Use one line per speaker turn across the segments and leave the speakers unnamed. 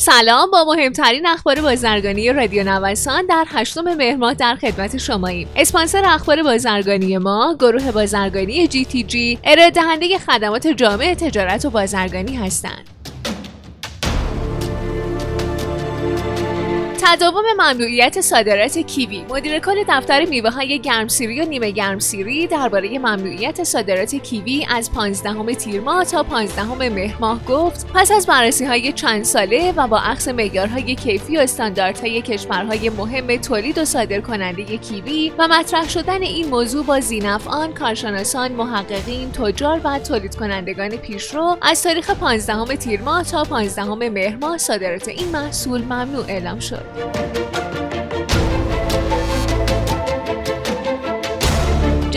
سلام. با مهمترین اخبار بازرگانی رادیو نوسان در هشتم مهر ماه در خدمت شماییم. اسپانسر اخبار بازرگانی ما گروه بازرگانی جی تی جی ارائه دهنده خدمات جامع تجارت و بازرگانی هستند. تداوم ممنوعیت صادرات کیوی. مدیر کل دفتر میوه های گرمسیری و نیمه گرمسیری درباره ممنوعیت صادرات کیوی از 15 تیر ماه تا 15 مهر ماه گفت پس از بررسی های چند ساله و با اخذ معیارهای کیفی و استانداردهای کشورهای مهم تولید و صادر کننده کیوی و مطرح شدن این موضوع با زینفعان کارشناسان محققین تجار و تولید کنندگان پیشرو از تاریخ 15 تیر ماه تا 15 مهر ماه صادرات این محصول ممنوع اعلام شد. Thank you.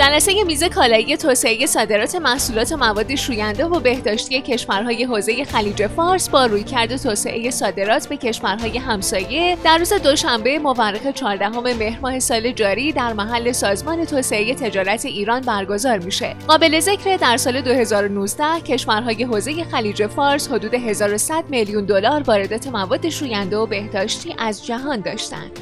جلسه میز کالایی توسعه صادرات محصولات مواد شوینده و بهداشتی کشورهای حوزه خلیج فارس با رویکرد توسعه صادرات به کشورهای همسایه در روز دوشنبه مورخ 14 مهر ماه سال جاری در محل سازمان توسعه تجارت ایران برگزار میشه. قابل ذکر در سال 2019 کشورهای حوزه خلیج فارس حدود 1100 میلیون دلار واردات مواد شوینده و بهداشتی از جهان داشتند.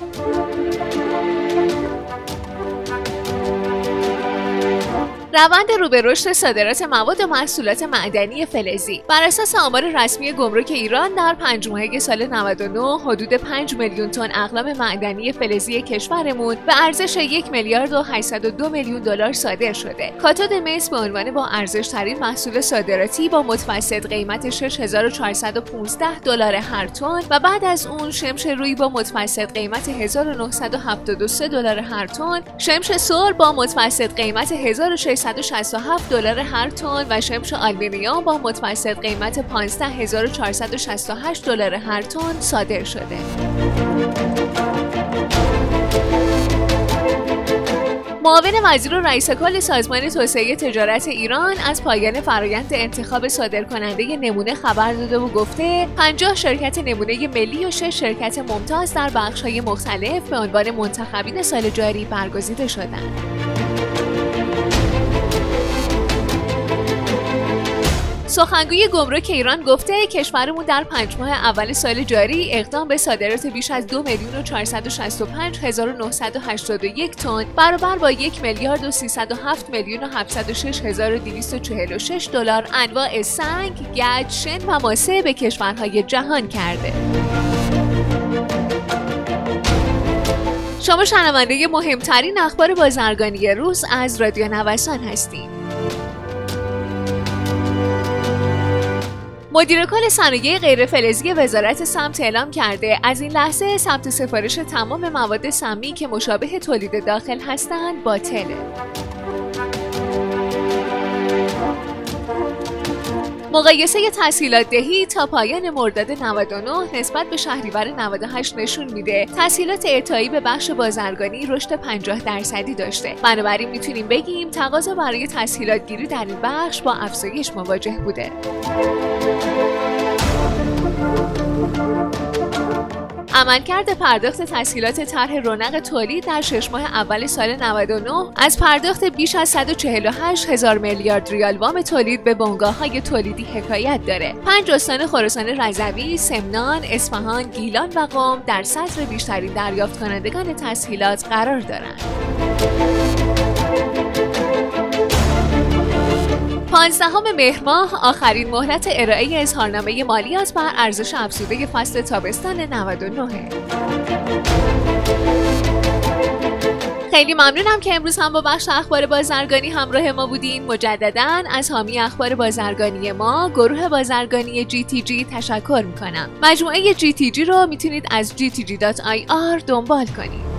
روند رو به رشد صادرات مواد و محصولات معدنی فلزی بر اساس آمار رسمی گمرک ایران در پنج ماهه سال 99 حدود 5 میلیون تن اقلام معدنی فلزی کشورمون به ارزش یک میلیارد و 802 میلیون دلار صادر شده. کاتود مس به عنوان با ارزش ترین محصول صادراتی با متوسط قیمت 6415 دلار هر تن و بعد از اون شمش روی با متوسط قیمت 1973 دلار هر تن، شمش سرب با متوسط قیمت 1600 367 دلار هر تن و شمش آلومینیوم با متوسط قیمت 15468 دلار هر تن صادر شده. معاون وزیر و رئیس کل سازمان توسعه تجارت ایران از پایان فرایند انتخاب صادر کننده نمونه خبر داده و گفته 50 شرکت نمونه ملی و 6 شرکت ممتاز در بخش‌های مختلف به عنوان منتخبین سال جاری برگزیده شدند. سخنگوی گمرک ایران گفته کشورمون در پنج ماه اول سال جاری اقدام به صادرات بیش از دو میلیون و 465 هزار و 981 تن برابر با یک میلیارد و 307 میلیون و 706 هزار و 246 دلار انواع سنگ، گچ، شن و ماسه به کشورهای جهان کرده. شما شنونده مهمترین اخبار بازرگانی روز از رادیو نوسان هستید. مدیر کل صنایع غیر فلزی وزارت سمت اعلام کرده از این لحظه ثبت سفارش تمام مواد سمی که مشابه تولید داخل هستند باطله. مقایسه تحصیلات دهی تا پایان مرداد 99 نسبت به شهریور 98 نشون میده. تحصیلات اعطایی به بخش بازرگانی رشد 50 درصدی داشته. بنابراین می‌تونیم بگیم تقاضا برای تحصیلات گیری در این بخش با افزایش مواجه بوده. عملکرد پرداخت تسهیلات طرح رونق تولید در شش ماه اول سال 99 از پرداخت بیش از 148 هزار میلیارد ریال وام تولید به بنگاه های تولیدی حکایت داره. پنج استان خراسان رضوی، سمنان، اصفهان، گیلان و قم در سطر بیشترین دریافت کنندگان تسهیلات قرار دارند. 15 مهر ماه آخرین مهلت ارائه اظهارنامه مالیات بر ارزش افزوده فصل تابستان 99 خیلی ممنونم که امروز هم با بخش اخبار بازرگانی همراه ما بودین. مجددا از حامی اخبار بازرگانی ما گروه بازرگانی جی تی جی تشکر می‌کنم. مجموعه جی تی جی رو می‌تونید از gtg.ir دنبال کنید.